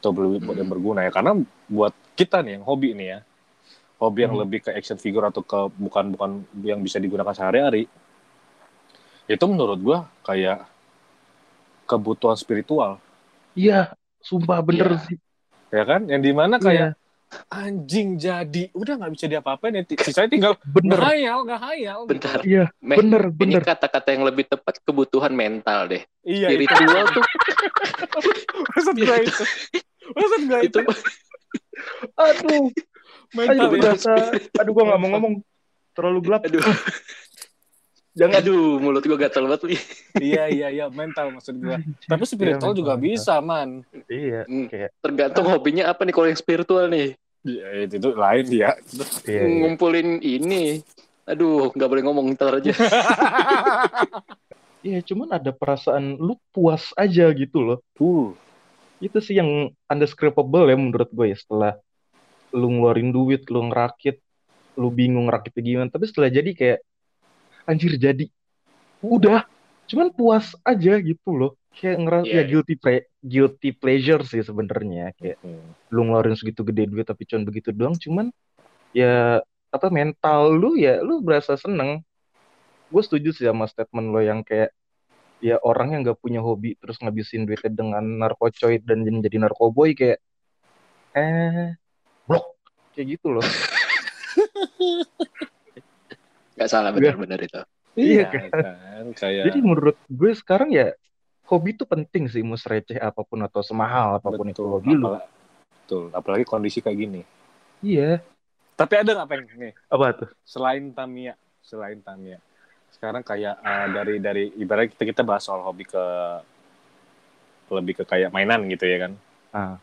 atau beli buat yang Hmm. berguna ya karena buat kita nih yang hobi nih ya hobi yang Hmm. lebih ke action figure atau ke bukan bukan yang bisa digunakan sehari-hari itu menurut gua kayak kebutuhan spiritual Iya, sumpah bener Iya. sih. ya kan yang di mana Iya, kayak anjing jadi udah nggak bisa diapa-apain ya sisanya tinggal bener. ngehayal ngehayal gitu. Bentar. Iya, Meh, bener, Ini bener. kata-kata yang lebih tepat kebutuhan mental deh. iya itu Spiritual tuh maksud gue itu maksud gue itu itu Aduh, aduh mental ya. berasa. Aduh, gua nggak mau ngomong. Terlalu gelap. aduh Jangan. aduh mulut gua gatal banget nih. iya iya iya mental maksud gue tapi spiritual Iya, juga mental, bisa man Iya, Hmm, kayak. Tergantung hobinya apa nih kalau yang spiritual nih. ya, itu, itu lain ya Iya, iya. Ngumpulin ini. Aduh, nggak boleh ngomong ntar aja. Iya, cuman ada perasaan lu puas aja gitu loh. uh Itu sih yang undescribable ya menurut gue ya setelah lu ngeluarin duit, lu ngerakit, lu bingung ngerakitnya gimana. Tapi setelah jadi kayak anjir jadi. Udah, cuman puas aja gitu loh. Kayak ngerasa Iya, ya iya. guilty ple- guilty pleasure sih sebenarnya kayak Hmm. lu ngeluarin segitu gede duit tapi cuman begitu doang cuman ya apa mental lu ya lu berasa seneng gue setuju sih sama statement lo yang kayak ya orang yang nggak punya hobi terus ngabisin duitnya dengan narkocoid dan jadi narkoboy kayak eh blok kayak gitu loh Nggak salah benar-benar itu. Iya, Iya kan, kayak Jadi menurut gue sekarang ya hobi itu penting sih mau receh apa pun atau semahal apa pun itu betul, hobi lu. apala- betul, apalagi kondisi kayak gini. Iya. Tapi ada nggak pengen nih Apa tuh? selain Tamiya, selain Tamiya. Sekarang kayak eh, dari dari ibarat kita kita bahas soal hobi ke lebih ke kayak mainan gitu ya kan. Ah.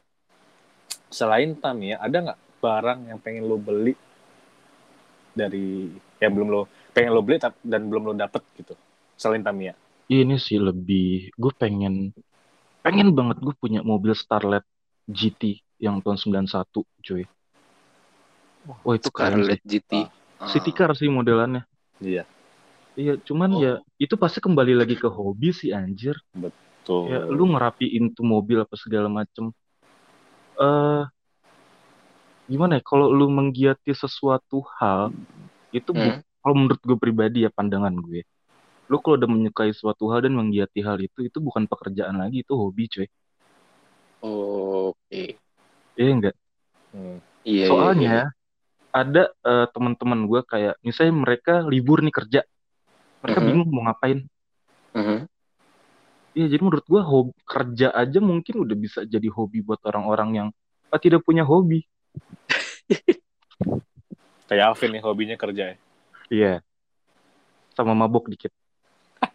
Selain Tamiya, ada nggak barang yang pengen lo beli dari yang belum lo pengen lo beli dan belum lo dapet gitu selain Tamiya? Ini sih lebih gue pengen pengen banget gue punya mobil Starlet GT yang tahun 91 cuy. Wah itu keren sih. Scarlet GT. Ah. City car sih modelannya. Iya, Iya, cuman Oh. ya itu pasti kembali lagi ke hobi sih anjir. tuh. Ya lu ngerapiin tuh mobil apa segala macem. Eh gimana ya kalau lu menggiati sesuatu hal itu Hmm. kalau menurut gue pribadi ya pandangan gue. Lu kalau udah menyukai suatu hal dan menggiati hal itu itu bukan pekerjaan lagi itu hobi cuy. Oke. Iya enggak? Hmm. Iya, iya, Soalnya iya. ada eh, teman-teman gue kayak misalnya mereka libur nih kerja. Mereka Mhm. bingung mau ngapain. Mhm. Iya, jadi menurut gua hobi kerja aja mungkin udah bisa jadi hobi buat orang-orang yang ah, tidak punya hobi. Kayak Alvin nih hobinya kerja ya. Iya. Sama mabok dikit.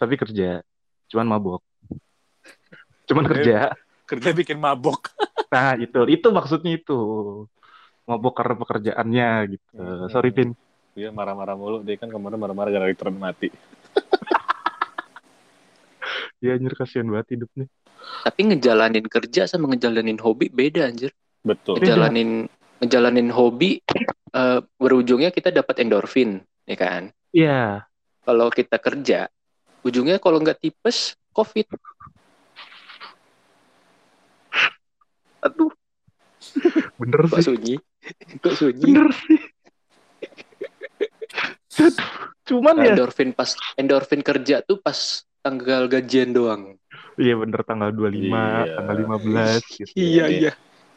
Tapi kerja. Cuman mabok. Cuman kerja. kerja bikin mabok. Nah, itu itu maksudnya itu. Mabok karena pekerjaannya gitu. Hmm. Sorry, Pin. Dia marah-marah mulu. Dia kan kemarin marah-marah gara-gara elektron mati. Ya anjir kasihan banget hidupnya. Tapi ngejalanin kerja sama ngejalanin hobi beda anjir. Betul. Beda. Ngejalanin hobi eh, berujungnya kita dapat endorfin, ya kan? Iya. Kalau kita kerja, ujungnya kalau nggak tipes, covid. Aduh. Bener Kok sih. sunyi? Kok sunyi? Bener sih. Cuman ya. Endorfin pas endorfin kerja tuh pas tanggal gajian doang. Iya bener tanggal 25, Iya. tanggal 15 gitu. Iya, iya.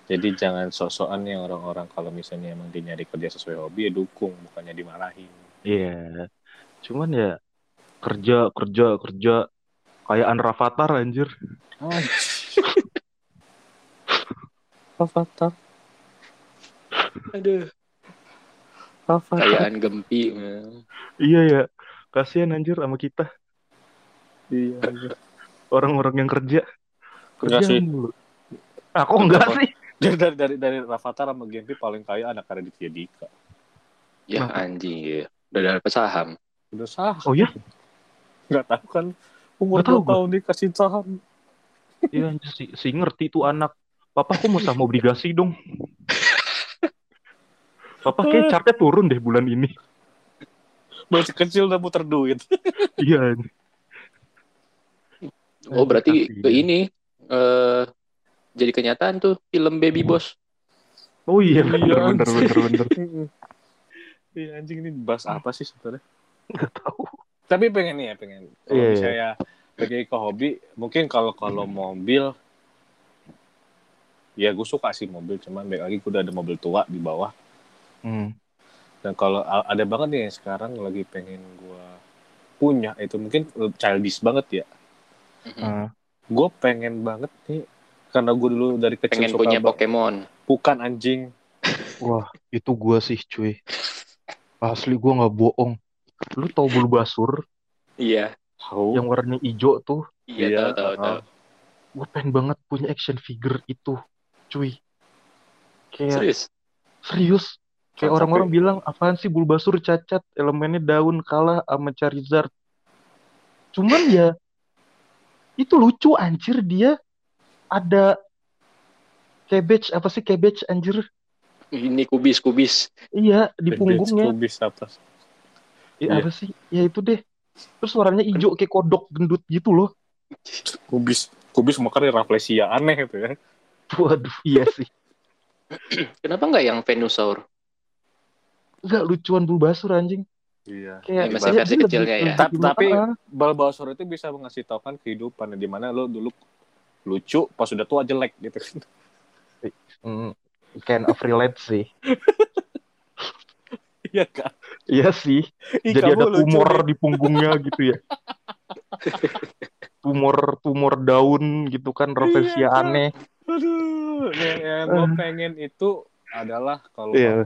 Jadi jangan sok-sokan nih orang-orang kalau misalnya emang dia nyari kerja sesuai hobi ya dukung, bukannya dimarahin. Iya. Cuman ya kerja kerja kerja kayak Rafathar anjir. Avatar, Aduh, Avatar. kayaan gempi. Iya ya. Kasihan anjir sama kita Iya. orang-orang yang kerja. Kerja sih. kok enggak sih? Dari dari dari, dari Rafathar sama Gempi paling kaya anak Raditya Dika. Ya Kenapa? anjing ya. Udah dapat saham. Udah sah. Oh ya? Nggak tahu kan umur 2 tahun dikasih saham. Iya si, si ngerti tuh anak. Papa aku mau saham obligasi dong. Papa kayak chartnya turun deh bulan ini. Masih kecil udah muter duit. Iya. Oh berarti ke ini eh jadi kenyataan tuh film Baby Boss. Oh iya bener Iya, bener bener bener. Iya anjing ini bahas apa sih sebenarnya? Enggak tahu. Tapi pengen nih ya pengen. Kalau Iya, iya. misalnya pergi ke hobi, mungkin kalau kalau mobil, ya gue suka sih mobil, cuman baik lagi gue udah ada mobil tua di bawah. Hmm. Dan kalau ada banget nih yang sekarang lagi pengen gue punya itu mungkin childish banget ya. Ah. Gue pengen banget nih karena gue dulu dari kecil Pengen suka punya Pokemon. bukan anjing. Wah, itu gua sih, cuy. Asli gua nggak bohong. Lu tau Bulbasur Iya. Tahu. yang warnanya hijau tuh? Iya, Iya, tahu tahu ah. tahu. Gue pengen banget punya action figure itu, cuy. Kayak Serius? serius. Kayak Tapi- orang-orang bilang, apaan sih Bulbasur cacat, elemennya daun kalah sama Charizard. Cuman ya, itu lucu anjir dia. Ada cabbage, apa sih cabbage anjir? Ini kubis kubis. Iya, di punggungnya. Kubis apa? Ya, Iya. apa sih? Ya itu deh. Terus warnanya hijau kayak kodok gendut gitu loh. Kubis. Kubis makanya Rafflesia aneh itu ya. Waduh, iya sih. Kenapa nggak yang Venusaur? Enggak lucuan Bulbasur anjing. Iya. Kayak Ya, masih versi kecilnya ya. Tapi ah, Bulbasaur itu bisa mengasih tahu kan kehidupan di mana lo dulu lucu pas udah tua jelek gitu kan. mm, kind of relate sih. Iya kan? Iya sih. Ih, Jadi ada lucu tumor deh. di punggungnya gitu ya. tumor tumor daun gitu kan rofesia Iya, Kak. aneh. Aduh, yang, yang gue pengen itu adalah kalau Iya.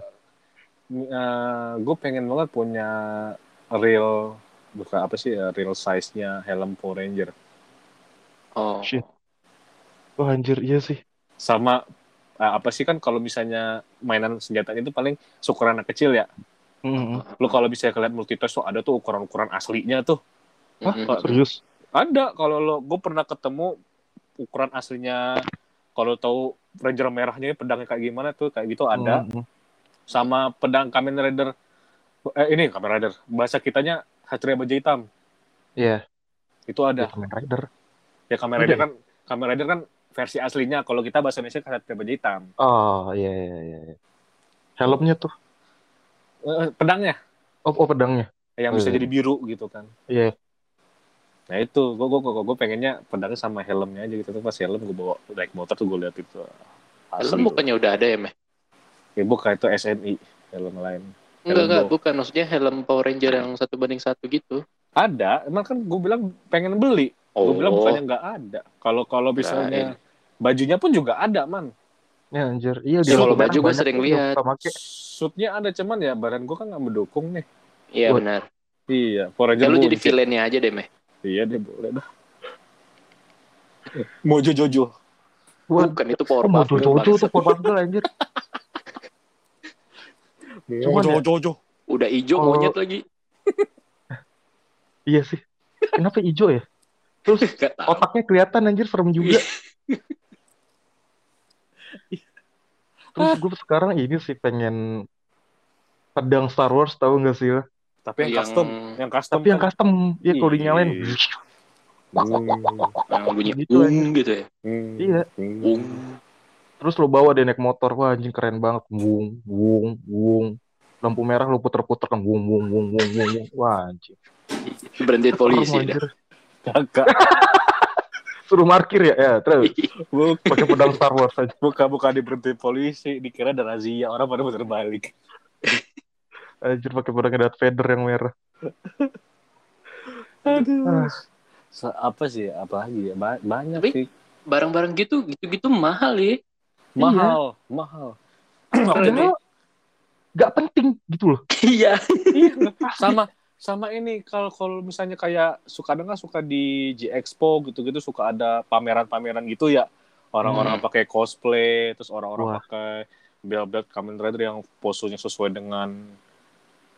gue pengen banget punya real bukan apa sih ya, real size nya helm Power Ranger Oh. Shit. Wah anjir iya sih. sama eh, apa sih kan kalau misalnya mainan senjata itu paling ukuran anak kecil ya Mm-mm. lo kalau bisa kalian multitoys tuh ada tuh ukuran ukuran aslinya tuh Hah, Mhm. serius? ada kalau lo gue pernah ketemu ukuran aslinya kalau tahu Ranger merahnya pedangnya kayak gimana tuh kayak gitu ada Mm-mm. sama pedang Kamen Rider eh ini Kamen Rider bahasa kitanya Satria Baja Hitam Iya. itu Ya, ada Kamen Rider. ya Kamen Rider ya? kan Kamen Rider kan versi aslinya kalau kita bahasa Indonesia Satria Baja Hitam Oh iya iya iya. iya. Helmnya tuh. Eh, pedangnya Oh, oh pedangnya. yang Oh, bisa iya. jadi biru gitu kan Iya. nah itu gue gue gue pengennya pedangnya sama helmnya aja gitu tuh pas helm gue bawa naik motor tuh gue lihat itu Helm bukannya udah ada ya, Meh? ya bukan itu SNI helm lain Enggak, enggak, bukan. Maksudnya helm Power Ranger yang satu banding satu gitu. ada emang kan gue bilang pengen beli Oh, gue bilang bukannya nggak ada kalau kalau misalnya bajunya pun juga ada man Ya anjir. Iya Ya, kalau lampu merah baju gua banyak sering lihat. suitnya ada cuman ya badan gue kan nggak mendukung nih Iya Buat- benar. iya Power Ya lu jadi villainnya aja deh, Meh. iya deh boleh dah Mojo Jojo Bukan itu Power Puff Girls, jojo bangsat. Power Puff anjir. Mojo ya- Jojo Udah hijau Kalau- monyet lagi. Iya sih. Kenapa hijau ya? Terus Gak otaknya kelihatan anjir serem juga. Terus gue sekarang ini sih pengen pedang Star Wars tahu nggak sih? tapi yang, Yang- custom yang custom Tapi yang kan. custom, ya kalau Iya. dinyalain. Hmm. Yang bunyi Gitu gitu ya. Hmm. Iya. Hmm. Terus lo bawa dia naik motor, wah anjing keren banget. Wung, wung, wung. Lampu merah lo puter-puter kan, wung, wung, wung, wung, wung, wung. Wah anjing. Berhenti polisi dah. Kagak. Suruh parkir ya, ya terus pakai pedang Star Wars aja. bukan, bukan diberhenti polisi, dikira ada razia, orang pada putar balik. Anjir pakai pedang Darth Vader yang merah. Aduh. Ah. Apa sih? Apa lagi ya? Ba- banyak Tapi- sih. Barang-barang gitu, gitu-gitu mahal ya. Mahal, mahal. Padahal nggak penting gitu loh. Iya. Iya, sama sama ini kalau kalau misalnya kayak suka ada nggak suka di G Expo gitu-gitu suka ada pameran-pameran gitu ya orang-orang Hmm. pakai cosplay terus orang-orang pakai belt-belt Kamen Rider yang posenya sesuai dengan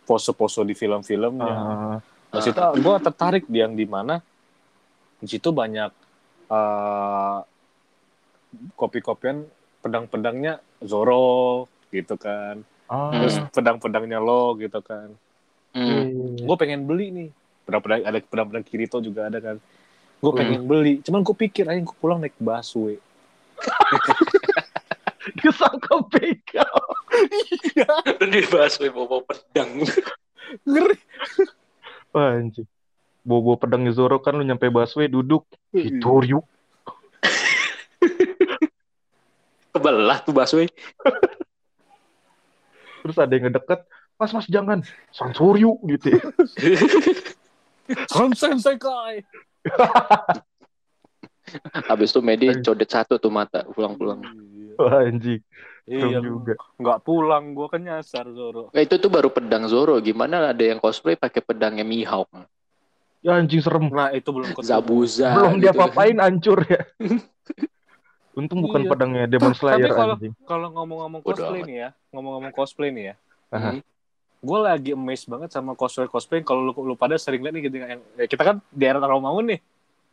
pose-pose di film-filmnya. Ah, Nah, situ gue tertarik di yang di mana di situ banyak eh, kopi-kopian pedang-pedangnya Zoro gitu kan. ah, Terus pedang-pedangnya lo gitu kan. Hmm. Iya, iya, iya. gue pengen beli nih pedang-pedang ada pedang-pedang Kirito juga ada kan gue Hmm. pengen beli cuman gue pikir aja gue pulang naik busway Dia sangka begal. Dan dibahas weh bawa pedang. ngeri Wah, anjing. Bobo pedangnya Zoro kan lu nyampe busway duduk. Gitu, yuk. Kebelah tuh busway. Terus ada yang ngedeket. Mas, mas jangan. Sansuryu gitu ya. Hansen Sekai Habis itu Medi codet satu tuh mata pulang-pulang. Wah, anjing. iya Serem juga. nggak pulang gue kan nyasar Zoro Eh, itu tuh baru pedang Zoro. Gimana ada yang cosplay pakai pedangnya Mihawk? Ya anjing serem. nah itu belum ketemu. Zabuza. Belum gitu dia kan. papain hancur ya. Untung bukan Iya. pedangnya Demon Slayer tapi kalau anjing. kalau ngomong-ngomong cosplay nih ya ngomong-ngomong cosplay nih ya Aha. Hmm. Gue lagi amazed banget sama cosplay cosplay kalau lu, lu pada sering lihat nih gitu yang ya kita kan di daerah Rawamangun nih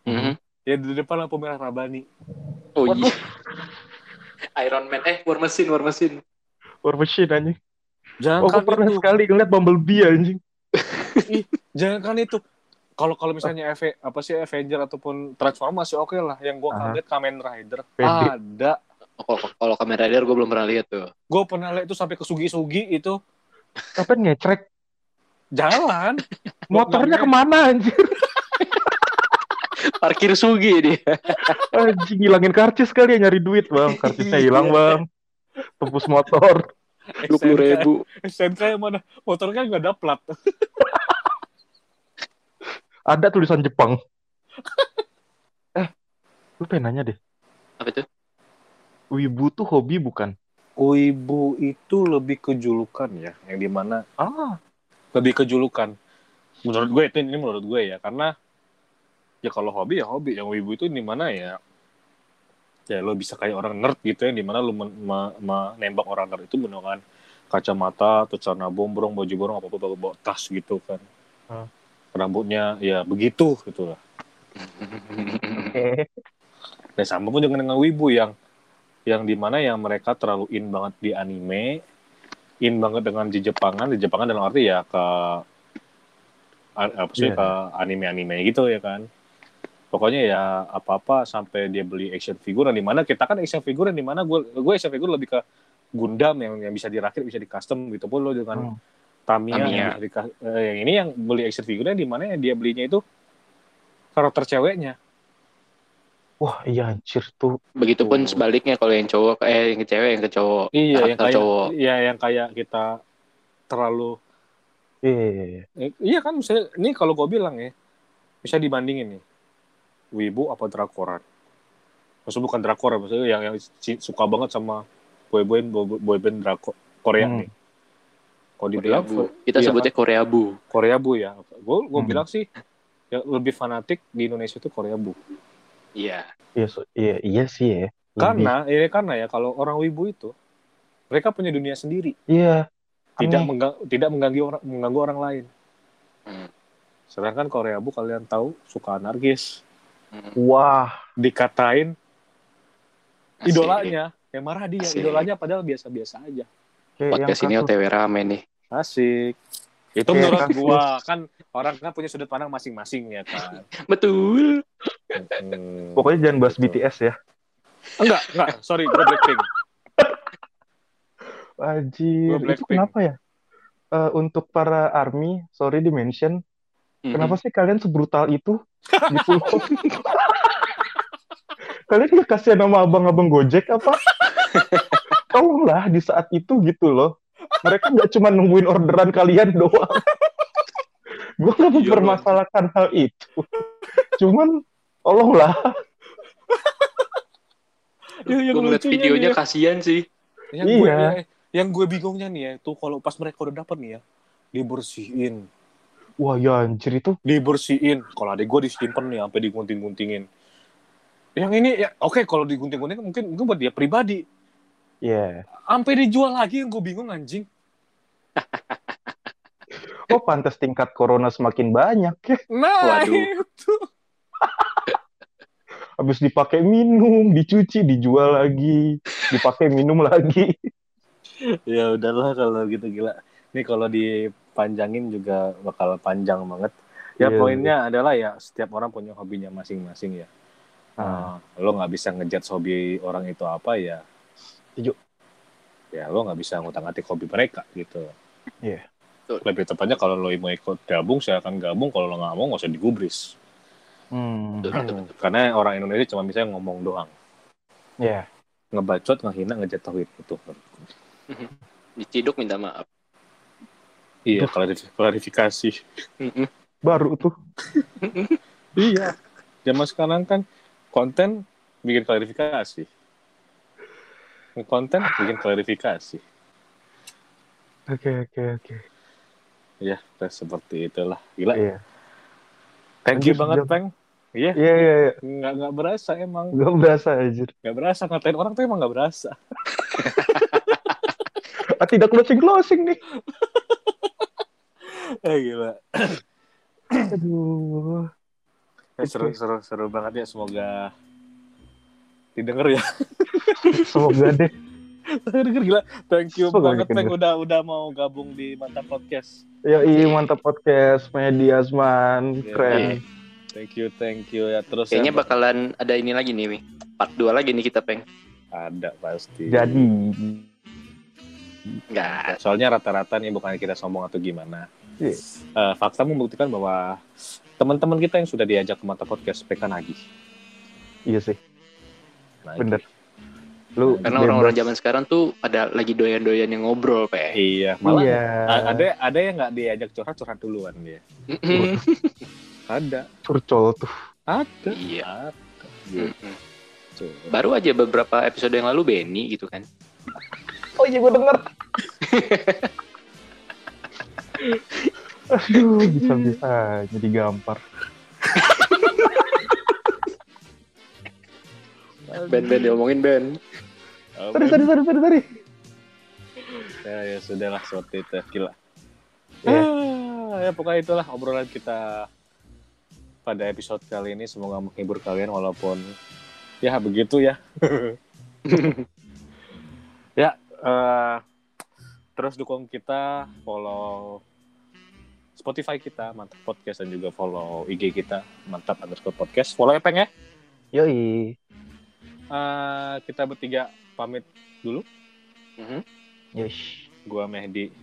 Mhm. ya di depan lampu merah Rabani Oh Waduh. iya. Iron Man. Eh, War Machine, War Machine. War Machine anjing. jangan Oh, gue kan pernah itu sekali ngeliat Bumblebee anjing. jangan kan itu kalau kalau misalnya Eve, apa sih Avenger ataupun Transformers masih oke lah yang gua Aha. kaget Kamen Rider Pede. ada Oh, kalau kalau Kamen Rider gue belum pernah lihat tuh. gue pernah lihat itu sampai ke Sugi-Sugi itu Kapan ngecrek? jalan Motornya ke mana anjir? Parkir Sugi dia. Anjing ngilangin karcis kali ya nyari duit bang. Karcisnya hilang bang. tebus motor. dua puluh ribu SNK yang mana? Motornya nggak ada plat. Ada tulisan Jepang. eh, lu pengen nanya deh. apa tuh Wibu tuh hobi bukan? Wibu itu lebih ke julukan ya, yang di mana Ah, lebih ke julukan. Menurut gue itu ini menurut gue ya, karena ya kalau hobi ya hobi, yang wibu itu di mana ya ya lo bisa kayak orang nerd gitu ya, di mana lo men- me- menembak orang nerd itu menggunakan kacamata atau celana bombrong, baju borong apa apa bawa, bawa tas gitu kan. Hmm. Rambutnya ya begitu gitu lah. oke. Dan sama pun dengan dengan wibu yang yang di mana yang mereka terlalu in banget di anime, in banget dengan di Jepangan, di Jepangan dalam arti ya ke apa sih Iya. ke anime-anime gitu ya kan. Pokoknya ya apa-apa sampai dia beli action figure, di mana kita kan action figure yang di mana gue gue action figure lebih ke Gundam yang yang bisa dirakit bisa di custom gitu pun lo dengan Hmm. Tamiya, Tamiya. yang, bisa di- eh, yang ini yang beli action figure di mana dia belinya itu karakter ceweknya. Wah, iya anjir tuh. begitupun Tuh. sebaliknya kalau yang cowok eh yang ke cewek yang ke cowok Iya, yang kayak cowok. iya yang kayak kita terlalu Iya, iya, iya. eh, iya kan misalnya ini kalau gue bilang ya bisa dibandingin nih wibu apa drakoran maksudnya bukan drakor ya, maksudnya yang yang suka banget sama boyband boy- boyband drako Korea Hmm. nih kalau Korea dibilang Bu. kita iya sebutnya Korea Bu Korea bu ya gue gue Hmm. bilang sih yang lebih fanatik di Indonesia itu Korea bu iya Iya, so- iya, iya sih ya. Lebih. karena ini karena ya kalau orang wibu itu mereka punya dunia sendiri Iya. tidak Aneh. mengga- tidak mengganggu orang mengganggu orang lain Hmm. sedangkan Korea bu kalian tahu suka anarkis Hmm. Wah, dikatain Asik. idolanya yang marah dia Asik. idolanya padahal biasa-biasa aja podcast ini. OTW rame nih asik itu Kayak menurut kasus. gua kan orang kan punya sudut pandang masing-masing ya kan betul Hmm, Pokoknya jangan bahas gitu. BTS ya. enggak enggak sorry gua Blackpink Anjir, Gua itu Blackpink. kenapa ya? Eh, untuk para army, sorry di mention, Mhm. kenapa sih kalian sebrutal itu? Gitu loh. kalian nggak kasihan sama abang-abang Gojek apa? Tolonglah di saat itu gitu loh. Mereka nggak cuma nungguin orderan kalian doang. Gue nggak Iya, mempermasalahkan hal itu. Cuman, tolonglah. Ya, yang gue ngeliat videonya ya, kasihan sih yang gue Iya. ya, yang gue bingungnya nih ya itu kalau pas mereka udah dapet nih ya dibersihin Wah ya anjir itu. dibersihin kalau adek gue disimpan nih sampai digunting-guntingin yang ini ya oke kalau digunting-gunting mungkin mungkin buat dia pribadi Ya. sampai dijual lagi yang gue bingung anjing Oh pantas tingkat corona semakin banyak ya. nah Waduh. itu Habis dipakai minum, dicuci, dijual lagi, dipakai minum lagi. ya udahlah kalau gitu gila ini kalau dipanjangin juga bakal panjang banget ya Iya, poinnya adalah ya setiap orang punya hobinya masing-masing ya Ah. Nah, lo nggak bisa ngejudge hobi orang itu apa ya Setuju. ya lo nggak bisa ngutang-atik hobi mereka gitu Iya. Betul. lebih tepatnya kalau lo mau ikut gabung saya akan gabung kalau lo nggak mau nggak usah digubris Hmm. Karena orang Indonesia cuma bisa ngomong doang Ya. ngebacot ngehina ngejatuhin itu diciduk minta maaf iya klarifikasi. Baru tuh. iya zaman sekarang kan konten bikin klarifikasi konten bikin klarifikasi Oke oke oke. ya udah seperti itulah gila Iya. thank you banget peng iya Iya iya iya. nggak nggak berasa emang Gak berasa anjir. nggak berasa ngatain orang tuh emang nggak berasa Ah, tidak closing closing nih. eh gila Aduh. Eh, seru seru seru banget ya semoga didengar ya Semoga deh. denger gila thank you Semoga banget peng udah udah mau gabung di mantap podcast Ya iya mantap podcast media Asman. Iya. Keren. thank you thank you ya terus kayaknya ya, bakalan ada ini lagi nih Mi. part 2 lagi nih kita peng ada pasti Jadi. Enggak. soalnya rata-rata nih bukan kita sombong atau gimana Iya. Eh, fakta membuktikan bahwa teman-teman kita yang sudah diajak ke mata podcast PK nagih Iya sih. Nagih. Bener. Lu Karena orang-orang zaman sekarang tuh pada lagi doyan-doyan yang ngobrol, Pe. Iya, malah Iya. ada ada yang nggak diajak curhat curhat duluan dia. Ada, curcol tuh. ada. Iya. Ada. Gitu. Baru aja beberapa episode yang lalu Benny gitu kan. Oh iya gue denger. Aduh, bisa-bisa jadi gampar. Ben, Ben, diomongin Ben. Oh, Sorry, sorry, sorry, sorry, sorry. ya, ya sudahlah seperti itu gila. Iya. Ah, ya pokoknya itulah obrolan kita pada episode kali ini semoga menghibur kalian walaupun ya begitu ya. ya eh, terus dukung kita follow Spotify kita mantap podcast dan juga follow IG kita mantap underscore podcast follow ya peng ya Yoi. Eh, kita bertiga pamit dulu Mhm. Yes. gua Mehdi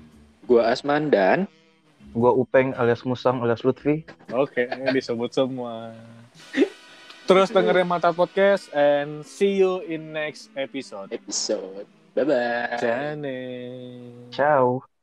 Gua Asman dan Gua Upeng alias Musang alias Lutfi. Oke, disebut semua. Terus dengerin Mata Podcast and see you in next episode. episode. Bye-bye. Jane. Ciao.